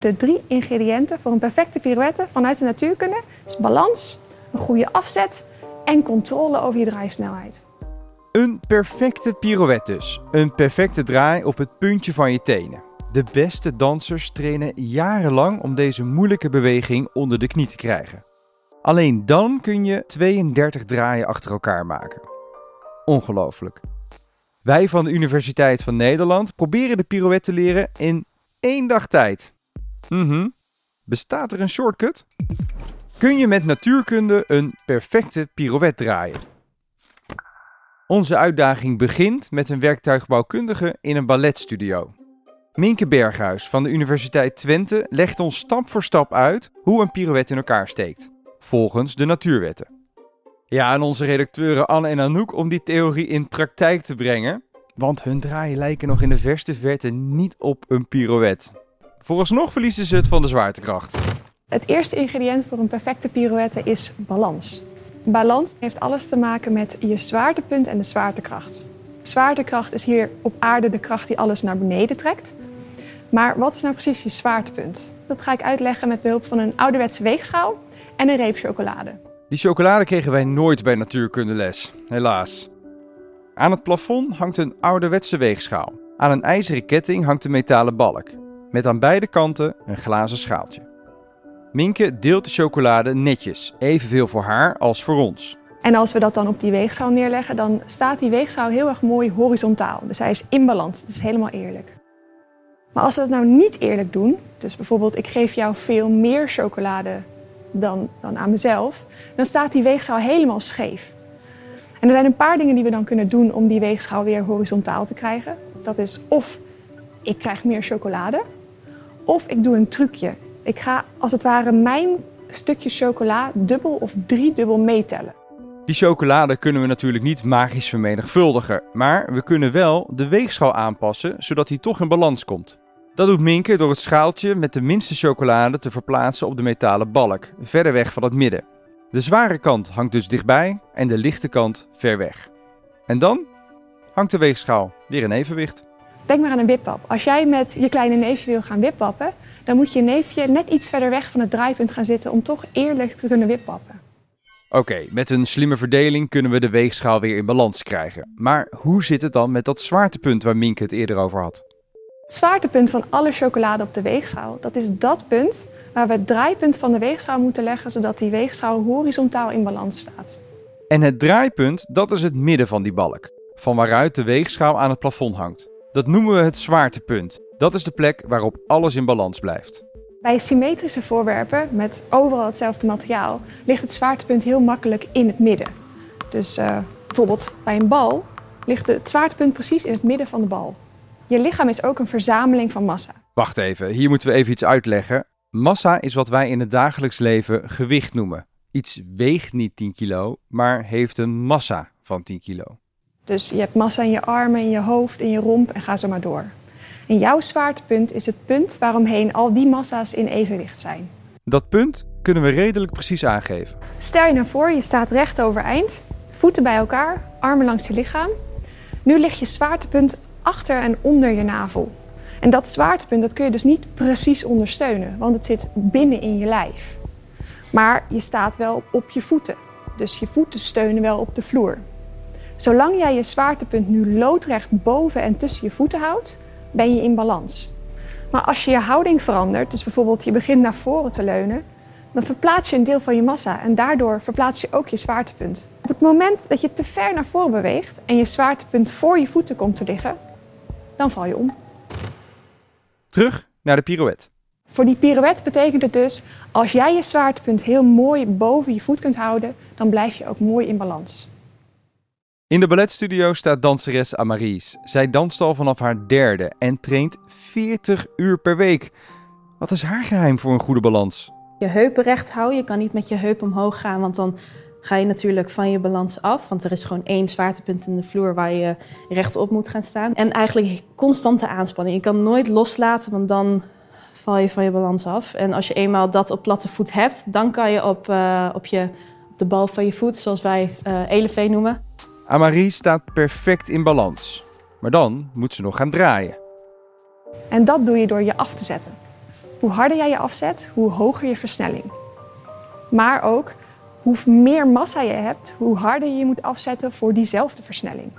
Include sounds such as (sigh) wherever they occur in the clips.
De drie ingrediënten voor een perfecte pirouette vanuit de natuurkunde is balans, een goede afzet en controle over je draaisnelheid. Een perfecte pirouette dus. Een perfecte draai op het puntje van je tenen. De beste dansers trainen jarenlang om deze moeilijke beweging onder de knie te krijgen. Alleen dan kun je 32 draaien achter elkaar maken. Ongelooflijk. Wij van de Universiteit van Nederland proberen de pirouette te leren in één dag tijd. Mhm. Bestaat er een shortcut? Kun je met natuurkunde een perfecte pirouette draaien? Onze uitdaging begint met een werktuigbouwkundige in een balletstudio. Minke Berghuis van de Universiteit Twente legt ons stap voor stap uit hoe een pirouette in elkaar steekt, volgens de natuurwetten. Ja, en onze redacteuren Anne en Anouk om die theorie in praktijk te brengen, want hun draaien lijken nog in de verste verte niet op een pirouette. Vooralsnog verliezen ze het van de zwaartekracht. Het eerste ingrediënt voor een perfecte pirouette is balans. Balans heeft alles te maken met je zwaartepunt en de zwaartekracht. Zwaartekracht is hier op aarde de kracht die alles naar beneden trekt. Maar wat is nou precies je zwaartepunt? Dat ga ik uitleggen met behulp van een ouderwetse weegschaal en een reep chocolade. Die chocolade kregen wij nooit bij natuurkundeles, helaas. Aan het plafond hangt een ouderwetse weegschaal. Aan een ijzeren ketting hangt een metalen balk, met aan beide kanten een glazen schaaltje. Minke deelt de chocolade netjes, evenveel voor haar als voor ons. En als we dat dan op die weegschaal neerleggen, dan staat die weegschaal heel erg mooi horizontaal. Dus hij is in balans. Het is helemaal eerlijk. Maar als we het nou niet eerlijk doen, dus bijvoorbeeld ik geef jou veel meer chocolade dan, dan aan mezelf, dan staat die weegschaal helemaal scheef. En er zijn een paar dingen die we dan kunnen doen om die weegschaal weer horizontaal te krijgen. Dat is of ik krijg meer chocolade, of ik doe een trucje. Ik ga als het ware mijn stukje chocola dubbel of driedubbel meetellen. Die chocolade kunnen we natuurlijk niet magisch vermenigvuldigen, maar we kunnen wel de weegschaal aanpassen zodat die toch in balans komt. Dat doet Minke door het schaaltje met de minste chocolade te verplaatsen op de metalen balk, verder weg van het midden. De zware kant hangt dus dichtbij en de lichte kant ver weg. En dan hangt de weegschaal weer in evenwicht. Denk maar aan een wippap. Als jij met je kleine neefje wil gaan wippappen, dan moet je neefje net iets verder weg van het draaipunt gaan zitten om toch eerlijk te kunnen wippappen. Oké, met een slimme verdeling kunnen we de weegschaal weer in balans krijgen. Maar hoe zit het dan met dat zwaartepunt waar Minke het eerder over had? Het zwaartepunt van alle chocolade op de weegschaal, dat is dat punt waar we het draaipunt van de weegschaal moeten leggen, zodat die weegschaal horizontaal in balans staat. En het draaipunt, dat is het midden van die balk, van waaruit de weegschaal aan het plafond hangt. Dat noemen we het zwaartepunt. Dat is de plek waarop alles in balans blijft. Bij symmetrische voorwerpen met overal hetzelfde materiaal ligt het zwaartepunt heel makkelijk in het midden. Dus uh, bijvoorbeeld bij een bal ligt het zwaartepunt precies in het midden van de bal. Je lichaam is ook een verzameling van massa. Wacht even, hier moeten we even iets uitleggen. Massa is wat wij in het dagelijks leven gewicht noemen. Iets weegt niet 10 kilo, maar heeft een massa van 10 kilo. Dus je hebt massa in je armen, in je hoofd, in je romp en ga zo maar door. En jouw zwaartepunt is het punt waaromheen al die massa's in evenwicht zijn. Dat punt kunnen we redelijk precies aangeven. Stel je nou voor, je staat recht overeind, voeten bij elkaar, armen langs je lichaam. Nu ligt je zwaartepunt achter en onder je navel. En dat zwaartepunt dat kun je dus niet precies ondersteunen, want het zit binnen in je lijf. Maar je staat wel op je voeten, dus je voeten steunen wel op de vloer. Zolang jij je zwaartepunt nu loodrecht boven en tussen je voeten houdt, ben je in balans. Maar als je je houding verandert, dus bijvoorbeeld je begint naar voren te leunen, dan verplaats je een deel van je massa en daardoor verplaats je ook je zwaartepunt. Op het moment dat je te ver naar voren beweegt en je zwaartepunt voor je voeten komt te liggen, dan val je om. Terug naar de pirouette. Voor die pirouette betekent het dus, als jij je zwaartepunt heel mooi boven je voet kunt houden, dan blijf je ook mooi in balans. In de balletstudio staat danseres Amaries. Zij danst al vanaf haar derde en traint 40 uur per week. Wat is haar geheim voor een goede balans? Je heupen recht houden. Je kan niet met je heup omhoog gaan, want dan ga je natuurlijk van je balans af. Want er is gewoon één zwaartepunt in de vloer waar je rechtop moet gaan staan. En eigenlijk constante aanspanning. Je kan nooit loslaten, want dan val je van je balans af. En als je eenmaal dat op platte voet hebt, dan kan je op, uh, op, je, op de bal van je voet, zoals wij uh, elevee noemen. Amarie staat perfect in balans. Maar dan moet ze nog gaan draaien. En dat doe je door je af te zetten. hoe harder jij je afzet, hoe hoger je versnelling. Maar ook hoe meer massa je hebt, hoe harder je moet afzetten voor diezelfde versnelling.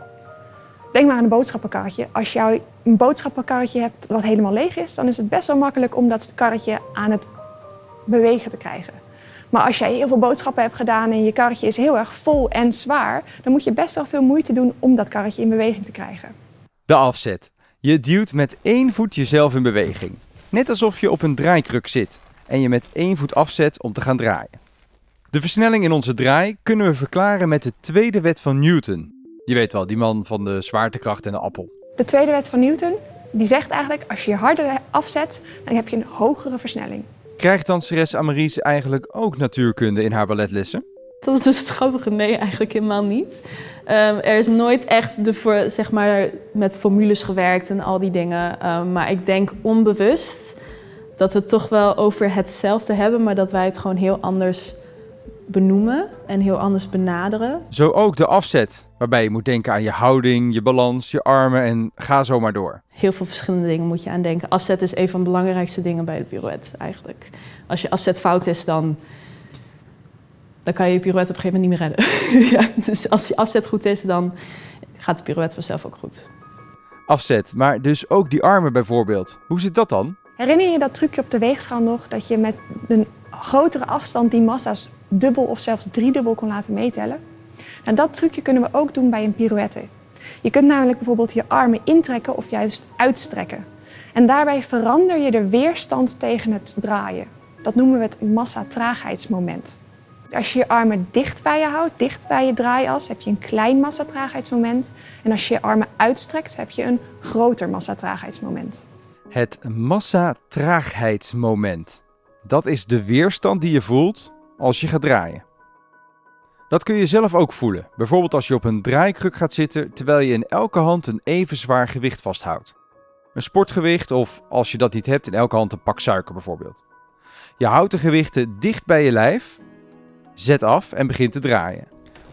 Denk maar aan een boodschappenkarretje. Als jij een boodschappenkarretje hebt wat helemaal leeg is, dan is het best wel makkelijk om dat karretje aan het bewegen te krijgen. Maar als jij heel veel boodschappen hebt gedaan en je karretje is heel erg vol en zwaar, dan moet je best wel veel moeite doen om dat karretje in beweging te krijgen. De afzet. Je duwt met één voet jezelf in beweging. Net alsof je op een draaikruk zit en je met één voet afzet om te gaan draaien. De versnelling in onze draai kunnen we verklaren met de tweede wet van Newton. Je weet wel, die man van de zwaartekracht en de appel. De tweede wet van Newton die zegt eigenlijk als je harder afzet, dan heb je een hogere versnelling. Krijgt danseres Amaries eigenlijk ook natuurkunde in haar balletlessen? Dat is dus het grappige. Nee, eigenlijk helemaal niet. Um, er is nooit echt de voor, zeg maar, met formules gewerkt en al die dingen. Um, maar ik denk onbewust dat we het toch wel over hetzelfde hebben, maar dat wij het gewoon heel anders benoemen en heel anders benaderen. Zo ook de afzet, waarbij je moet denken aan je houding, je balans, je armen en ga zo maar door. Heel veel verschillende dingen moet je aan denken. Afzet is een van de belangrijkste dingen bij het pirouette eigenlijk. Als je afzet fout is, dan, dan kan je je pirouette op een gegeven moment niet meer redden. (laughs) ja, dus als je afzet goed is, dan gaat de pirouette vanzelf ook goed. Afzet, maar dus ook die armen bijvoorbeeld. Hoe zit dat dan? Herinner je dat trucje op de weegschaal nog? Dat je met een grotere afstand die massa's dubbel of zelfs driedubbel kon laten meetellen. Nou, dat trucje kunnen we ook doen bij een pirouette. Je kunt namelijk bijvoorbeeld je armen intrekken of juist uitstrekken. En daarbij verander je de weerstand tegen het draaien. Dat noemen we het massa-traagheidsmoment. Als je je armen dicht bij je houdt, dicht bij je draaias, heb je een klein massa-traagheidsmoment. En als je je armen uitstrekt, heb je een groter massa-traagheidsmoment. Het massa-traagheidsmoment. Dat is de weerstand die je voelt als je gaat draaien. Dat kun je zelf ook voelen, bijvoorbeeld als je op een draaikruk gaat zitten terwijl je in elke hand een even zwaar gewicht vasthoudt. Een sportgewicht of als je dat niet hebt, in elke hand een pak suiker bijvoorbeeld. Je houdt de gewichten dicht bij je lijf, zet af en begint te draaien.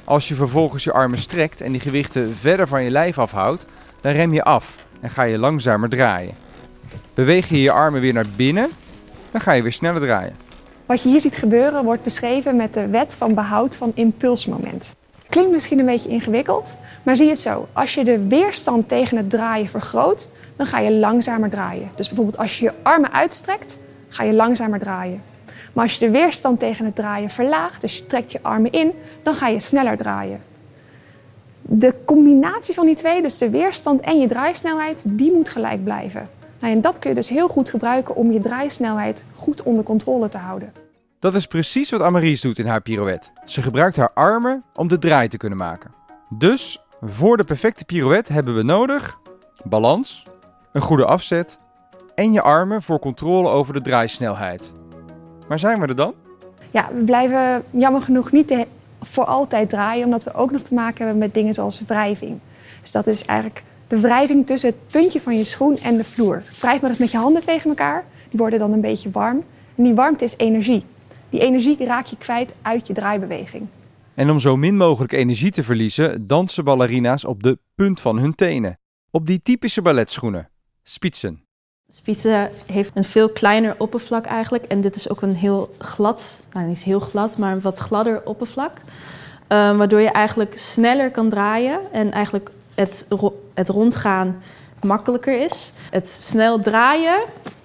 Als je vervolgens je armen strekt en die gewichten verder van je lijf afhoudt, dan rem je af en ga je langzamer draaien. Beweeg je je armen weer naar binnen, dan ga je weer sneller draaien. Wat je hier ziet gebeuren wordt beschreven met de wet van behoud van impulsmoment. Klinkt misschien een beetje ingewikkeld, maar zie het zo. Als je de weerstand tegen het draaien vergroot, dan ga je langzamer draaien. Dus bijvoorbeeld als je je armen uitstrekt, ga je langzamer draaien. Maar als je de weerstand tegen het draaien verlaagt, dus je trekt je armen in, dan ga je sneller draaien. De combinatie van die twee, dus de weerstand en je draaisnelheid, die moet gelijk blijven. Nou, en dat kun je dus heel goed gebruiken om je draaisnelheid goed onder controle te houden. Dat is precies wat Amaries doet in haar pirouette. Ze gebruikt haar armen om de draai te kunnen maken. Dus voor de perfecte pirouette hebben we nodig balans, een goede afzet en je armen voor controle over de draaisnelheid. Maar zijn we er dan? Ja, we blijven jammer genoeg niet voor altijd draaien, omdat we ook nog te maken hebben met dingen zoals wrijving. Dus dat is eigenlijk de wrijving tussen het puntje van je schoen en de vloer. Wrijf maar eens met je handen tegen elkaar. Die worden dan een beetje warm. En die warmte is energie. Die energie raak je kwijt uit je draaibeweging. En om zo min mogelijk energie te verliezen, dansen ballerina's op de punt van hun tenen. Op die typische balletschoenen, spitsen. Spitsen heeft een veel kleiner oppervlak eigenlijk. En dit is ook een heel glad, nou niet heel glad, maar een wat gladder oppervlak. Um, waardoor je eigenlijk sneller kan draaien en eigenlijk het, het rondgaan makkelijker is. Het snel draaien,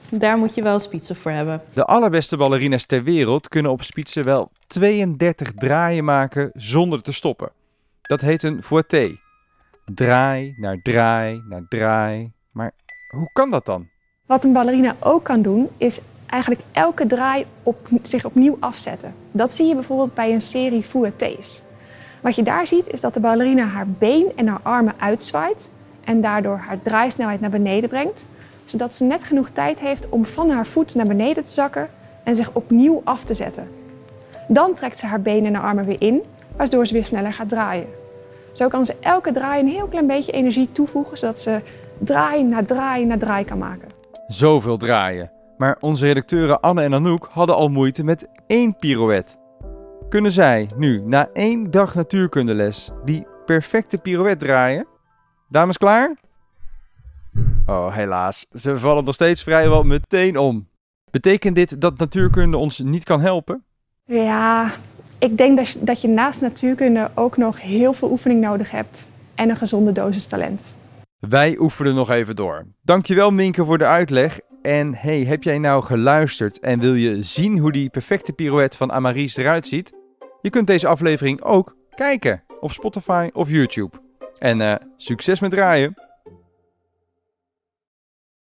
daar moet je wel spitsen voor hebben. De allerbeste ballerina's ter wereld kunnen op spitsen wel 32 draaien maken zonder te stoppen. Dat heet een fouetté. Draai naar draai naar draai. Maar hoe kan dat dan? Wat een ballerina ook kan doen, is eigenlijk elke draai op, zich opnieuw afzetten. Dat zie je bijvoorbeeld bij een serie fouettés. Wat je daar ziet is dat de ballerina haar been en haar armen uitzwaait en daardoor haar draaisnelheid naar beneden brengt, zodat ze net genoeg tijd heeft om van haar voet naar beneden te zakken en zich opnieuw af te zetten. Dan trekt ze haar benen en armen weer in, waardoor ze weer sneller gaat draaien. Zo kan ze elke draai een heel klein beetje energie toevoegen, zodat ze draai na draai na draai kan maken. Zoveel draaien. Maar onze redacteuren Anne en Anouk hadden al moeite met één pirouette. Kunnen zij nu, na één dag natuurkundeles, die perfecte pirouette draaien? Dames klaar? Oh, helaas. Ze vallen nog steeds vrijwel meteen om. Betekent dit dat natuurkunde ons niet kan helpen? Ja, ik denk dat je, dat je naast natuurkunde ook nog heel veel oefening nodig hebt. En een gezonde dosis talent. Wij oefenen nog even door. Dankjewel Minke voor de uitleg. En hey, heb jij nou geluisterd en wil je zien hoe die perfecte pirouette van Amaries eruit ziet? Je kunt deze aflevering ook kijken op Spotify of YouTube. En uh, succes met draaien!